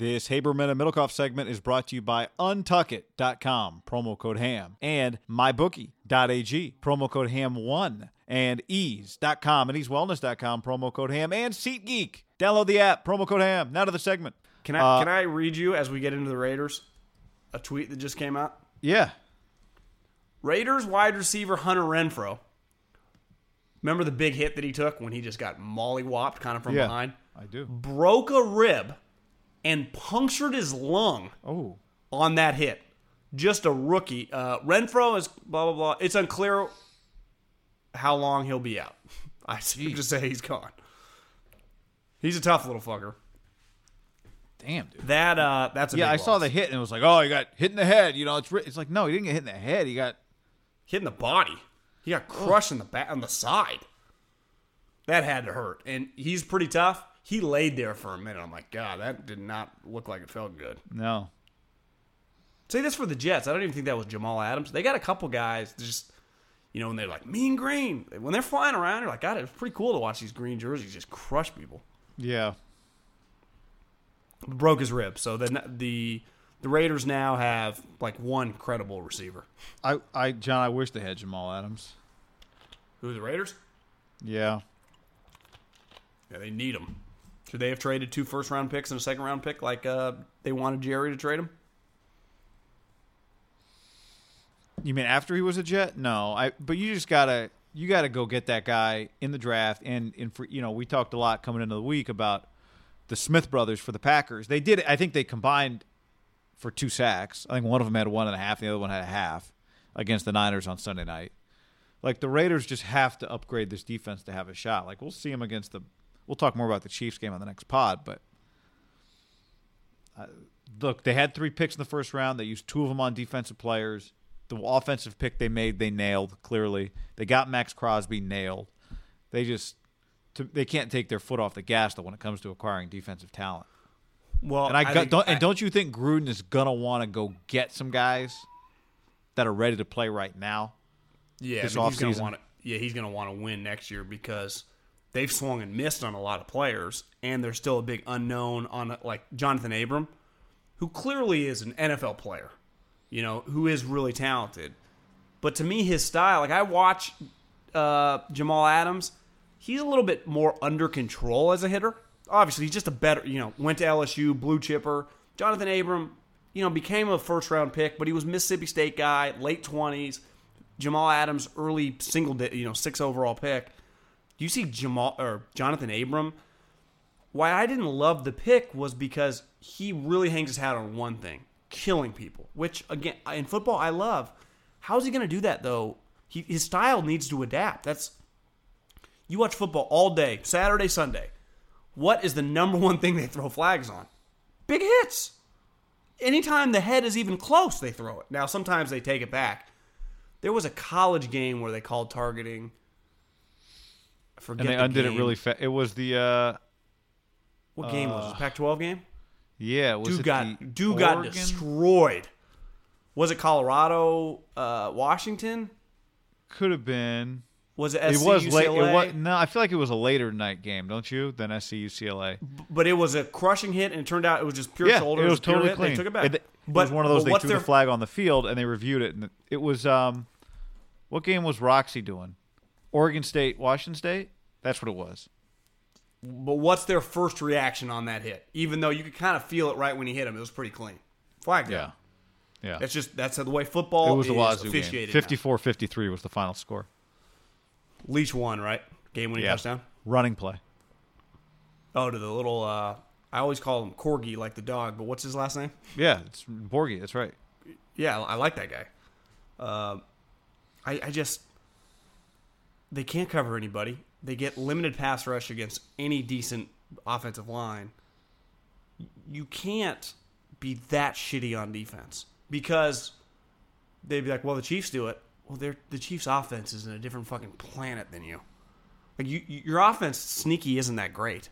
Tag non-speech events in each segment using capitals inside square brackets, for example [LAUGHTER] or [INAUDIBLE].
This Haberman and Middlekauff segment is brought to you by Untuckit.com, promo code HAM, and MyBookie.ag, promo code HAM1, and Eaze.com and EazeWellness.com, promo code HAM, and SeatGeek. Download the app, promo code HAM. Now to the segment. Can I uh, can I read you as we get into the Raiders a tweet that just came out? Yeah. Raiders wide receiver Hunter Renfrow. Remember the big hit that he took when he just got mollywopped kind of from yeah, behind? I do. Broke a rib and punctured his lung oh. on that hit. Just a rookie. Uh, Renfrow is blah blah blah. It's unclear how long he'll be out. [LAUGHS] I seem to say he's gone. He's a tough little fucker. Damn, dude. That uh, that's yeah. I loss. saw the hit and it was like, oh, he got hit in the head. You know, it's it's like no, he didn't get hit in the head. He got hit in the body. He got crushed in the back on the side. That had to hurt, and he's pretty tough. He laid there for a minute. I'm like, God, that did not look like it felt good. No. Say this for the Jets. I don't even think that was Jamal Adams. They got a couple guys just, you know, when they're like mean green. When they're flying around, you're like, God, it's pretty cool to watch these green jerseys just crush people. Yeah. Broke his rib. So then the the Raiders now have like one credible receiver. I, I, John, I wish they had Jamal Adams. Who the Raiders? Yeah. Yeah, they need him. Should they have traded two first round picks and a second round pick like uh, they wanted Jerry to trade him? You mean after he was a Jet? No, I. But you just gotta you gotta go get that guy in the draft. And in for you know we talked a lot coming into the week about the Smith brothers for the Packers. They did. I think they combined for two sacks. I think one of them had one and a half, and the other one had a half against the Niners on Sunday night. Like the Raiders just have to upgrade this defense to have a shot. Like we'll see them against the We'll talk more about the Chiefs game on the next pod, but uh, look, they had three picks in the first round. They used two of them on defensive players. The offensive pick they made, they nailed clearly. They got Maxx Crosby nailed. They just to, they can't take their foot off the gas though when it comes to acquiring defensive talent. Well, and I, I got, don't, I, and don't you think Gruden is gonna want to go get some guys that are ready to play right now? Yeah, this he's gonna want to. Yeah, he's gonna want to win next year because they've swung and missed on a lot of players, and there's still a big unknown on like Johnathan Abram, who clearly is an NFL player, you know, who is really talented. But to me, his style, like I watch uh, Jamal Adams, he's a little bit more under control as a hitter. Obviously, he's just a better, you know, went to LSU, blue chipper. Johnathan Abram, you know, became a first round pick, but he was Mississippi State guy, late 20s. Jamal Adams, early single, you know, six overall pick you see Jamal or Johnathan Abram? Why I didn't love the pick was because he really hangs his hat on one thing: killing people. Which again, in football, I love. How's he going to do that though? He, his style needs to adapt. That's you watch football all day, Saturday, Sunday. What is the number one thing they throw flags on? Big hits. Anytime the head is even close, they throw it. Now, sometimes they take it back. There was a college game where they called targeting forget. And they the undid game. it really fast. It was the. Uh, What game was it? Pac-12 game? Yeah, was Dude it got the dude got destroyed. Was it Colorado, uh, Washington? Could have been. Was it It SC, was late. It UCLA? was, no, I feel like it was a later night game, don't you? Than SC UCLA. but it was a crushing hit, and it turned out it was just pure yeah, shoulder. it was totally hit. clean. They took it back. It, it but was one of those they threw their the flag on the field and they reviewed it, and it was um, what game was Roxy doing? Oregon State, Washington State. That's what it was. But what's their first reaction on that hit? Even though you could kind of feel it right when he hit him, it was pretty clean. Flag down. Yeah, yeah. That's just that's the way football it was the is Wazoo game. officiated. now. 54-53 was the final score. Leach won, right? Game winning Yeah. touchdown. Running play. Oh, to the little. uh I always call him Corgi, like the dog. But what's his last name? Yeah, it's Borghi. That's right. Yeah, I like that guy. Um, I, I just they can't cover anybody. They get limited pass rush against any decent offensive line. You can't be that shitty on defense because they'd be like, "Well, the Chiefs do it." Well, they're the Chiefs' offense is in a different fucking planet than you. Like you, you- your offense sneaky isn't that great.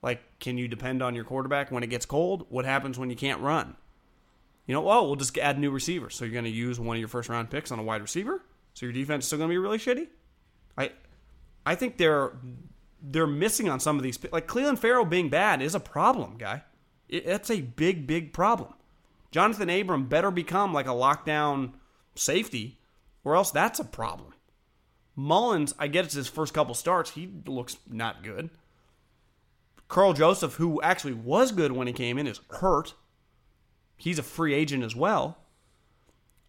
Like, can you depend on your quarterback when it gets cold? What happens when you can't run? you know, well, we'll just add new receivers. So you're going to use one of your first round picks on a wide receiver. So your defense is still going to be really shitty. I, I think they're they're missing on some of these. Like Cleveland Ferrell being bad is a problem, guy. It, it's a big, big problem. Johnathan Abram better become like a lockdown safety, or else that's a problem. Mullins, I get it's his first couple starts. He looks not good. Karl Joseph, who actually was good when he came in, is hurt he's a free agent as well.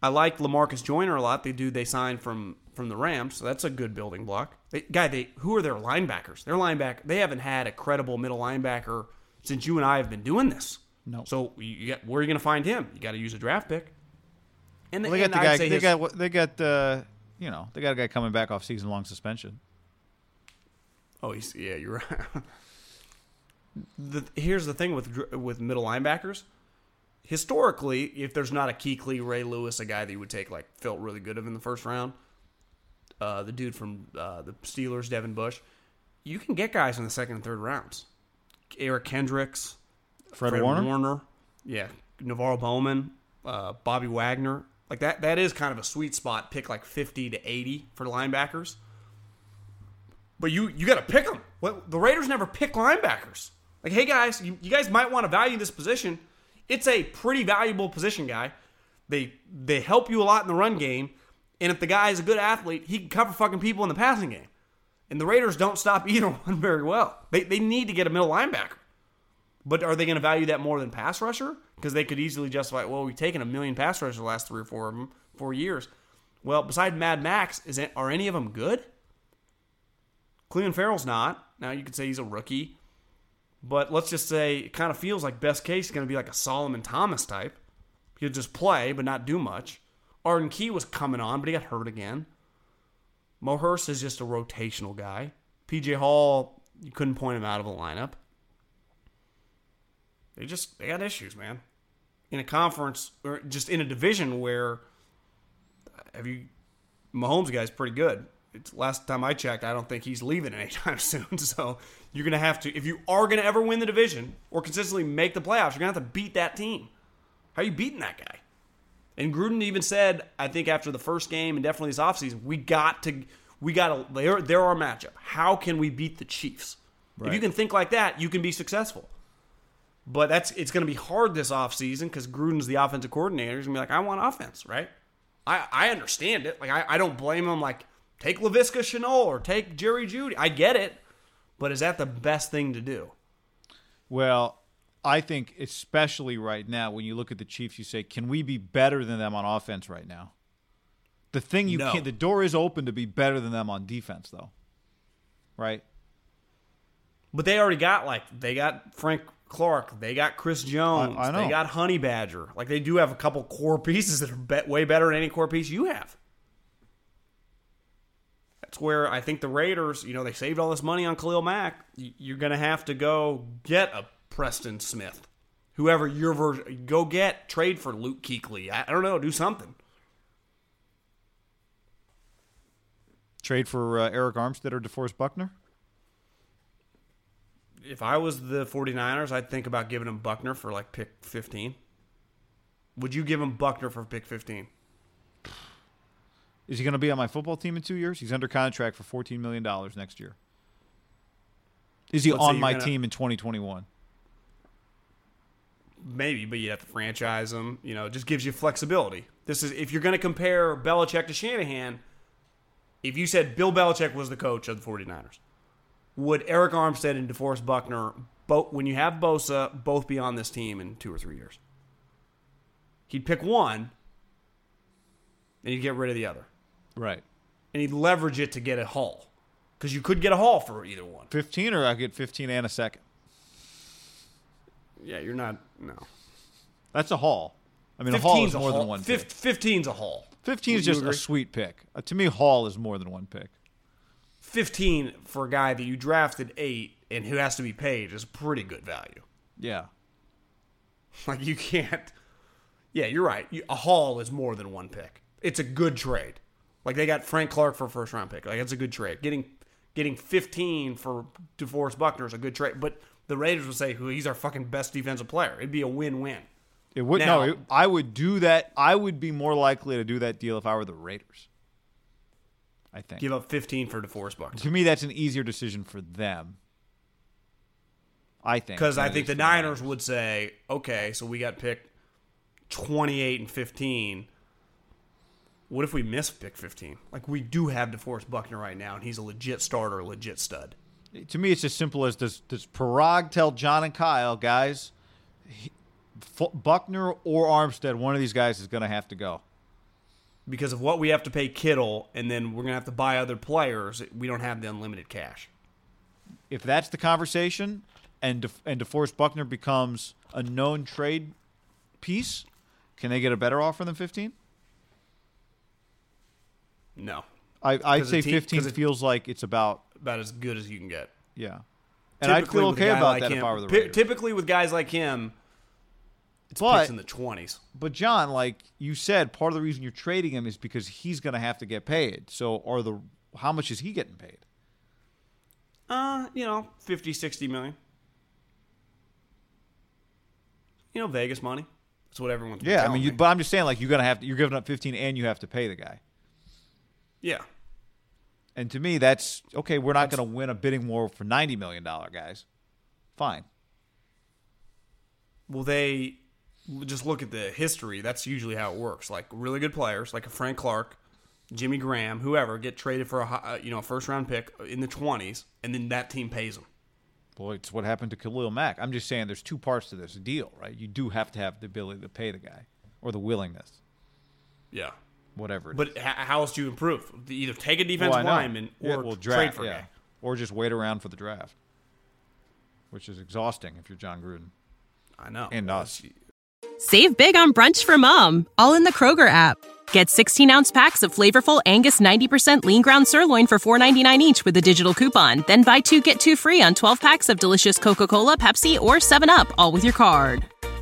I like Lamarcus Joyner a lot. The dude they signed from from the Rams, so that's a good building block. They, guy, they who are their linebackers? Their linebacker. They haven't had a credible middle linebacker since you and I have been doing this. No. So you got, where are you going to find him? You got to use a draft pick. And, Well, they got the I'd guy. They his- got. They got. Uh, you know, they got a guy coming back off season long suspension. Oh, he's, yeah, you're right. [LAUGHS] the, here's the thing with with middle linebackers. Historically, if there's not a Kuechly, Ray Lewis, a guy that you would take like felt really good of in the first round, uh, the dude from uh, the Steelers, Devin Bush, you can get guys in the second and third rounds. Eric Kendricks, Fred, Warner. yeah, NaVorro Bowman, uh, Bobby Wagner, like that. That is kind of a sweet spot. Pick like fifty to eighty for linebackers. But you you got to pick them. What the Raiders never pick linebackers. Like, hey guys, you, you guys might want to value this position. It's a pretty valuable position, guy. They they help you a lot in the run game, and if the guy is a good athlete, he can cover fucking people in the passing game. And the Raiders don't stop [LAUGHS] either one very well. They they need to get a middle linebacker. But are they going to value that more than pass rusher? Because they could easily justify, well, we've taken a million pass rushers the last three or four of them, four years. Well, besides Mad Max, is it, are any of them good? Cleveland Ferrell's not. Now you could say he's a rookie, but let's just say it kind of feels like best case is going to be like a Solomon Thomas type. He'll just play but not do much. Arden Key was coming on, but he got hurt again. Mo Hurst is just a rotational guy. PJ Hall, you couldn't point him out of the lineup. They just they got issues, man. In a conference or just in a division where have you Mahomes guy's pretty good. It's last time I checked, I don't think he's leaving anytime [LAUGHS] soon. So you're gonna have to if you are gonna ever win the division or consistently make the playoffs, you're gonna have to beat that team. How are you beating that guy? And Gruden even said, I think after the first game and definitely this offseason, we got to we got to they're they're our matchup. How can we beat the Chiefs? If you can think like that, you can be successful. But that's it's going to be hard this offseason because Gruden's the offensive coordinator. He's going to be like, I want offense, right? I, I understand it. Like I, I don't blame him. Like take Laviska Shenault or take Jerry Jeudy. I get it, but is that the best thing to do? Well, I think especially right now, when you look at the Chiefs, you say, can we be better than them on offense right now? The thing you No. can't. The door is open to be better than them on defense, though. Right? But they already got like they got Frank Clark, they got Chris Jones, I- I know. they got Honey Badger. Like they do have a couple core [LAUGHS] pieces that are bet way better than any core piece you have. That's where I think the Raiders, you know, they saved all this money on Khalil Mack. You're going to have to go get a Preston Smith, whoever your version. Go get trade for Luke Kuechly. I I don't know, do something. Trade for uh, Arik Armstead or DeForest Buckner. if I was the 49ers, I'd think about giving him Buckner for like pick 15. Would you give him Buckner for pick 15? Is he going to be on my football team in two years? He's under contract for $14 million next year. Is he Let's on my gonna- team in 2021? Maybe, but you have to franchise them. You know, it just gives you flexibility. This is if you're going to compare Belichick to Shanahan. If you said Bill Belichick was the coach of the 49ers, would Arik Armstead and DeForest Buckner, both when you have Bosa, both be on this team in two or three years? He'd pick one, and he'd get rid of the other, Right. and he'd leverage it to get a haul, because you could get a haul for either one. 15 or I get 15 and a second. Yeah, you're not no. That's a haul. I mean, a haul 15's is a more haul. than one Fif- pick. 15's a haul. 15 is you just a sweet pick. Uh, to me, haul is more than one pick. 15 for a guy that you drafted eight and who has to be paid is pretty good value. Yeah. [LAUGHS] Like you can't. Yeah, you're right. You- A haul is more than one pick. It's a good trade. Like they got Frank Clark for a first round pick. Like it's a good trade. Getting getting 15 for DeForest Buckner is a good trade. But the Raiders would say, "Who he's our fucking best defensive player." It'd be a win win. It would Now- no. It, I would do that. I would be more likely to do that deal if I were the Raiders. I think. Give up 15 for DeForest Buckner. to me, that's an easier decision for them. I think Because I think the for Niners would say, okay, so we got picked 28 and 15. What if we miss pick 15? Like, we do have DeForest Buckner right now, and he's a legit starter, legit stud. To me, it's as simple as does does Paraag tell John and Kyle, guys, he, F- Buckner or Armstead, one of these guys is going to have to go. Because of what we have to pay Kittle, and then we're going to have to buy other players, we don't have the unlimited cash. If that's the conversation, and De- and DeForest Buckner becomes a known trade piece, can they get a better offer than fifteen? No. I I'd 'Cause say fifteen 'cause it- feels like it's about About as good as you can get. yeah, and I'd Typically feel with a okay guy about like that him- if I were the pi- Raiders. Typically, with guys like him, it's But- picks in the 20s. But John, like you said, part of the reason you're trading him is because he's going to have to get paid. So, are the how much is he getting paid? Uh, you know, 50, 60 million. You know, Vegas money. That's what everyone's been Yeah, I telling mean, you, me. but I'm just saying, like you're going to have to, you're giving up 15 and you have to pay the guy. Yeah. And to me, that's okay. We're not going to win a bidding war for 90 million dollar guys. Fine. Well, they just look at the history. That's usually how it works. Like really good players, like a Frank Clark, Jimmy Graham, whoever, get traded for a uh, you know first round pick in the 20s, and then that team pays them. Well, it's what happened to Khalil Mack. I'm just saying, there's two parts to this deal, right? You do have to have the ability to pay the guy or the willingness, Yeah. Whatever. it But is. h- how else do you improve? Either take a Well, defensive I know. lineman or Yeah, well, trade draft, for a yeah. guy. or just wait around for the draft, which is exhausting if you're Jon Gruden. I know. And us. Save big on brunch for mom, all in the Kroger app. Get 16 ounce packs of flavorful Angus 90% lean ground sirloin for $4.99 each with a digital coupon. Then buy two get two free on 12 packs of delicious Coca Cola, Pepsi, or 7UP, all with your card.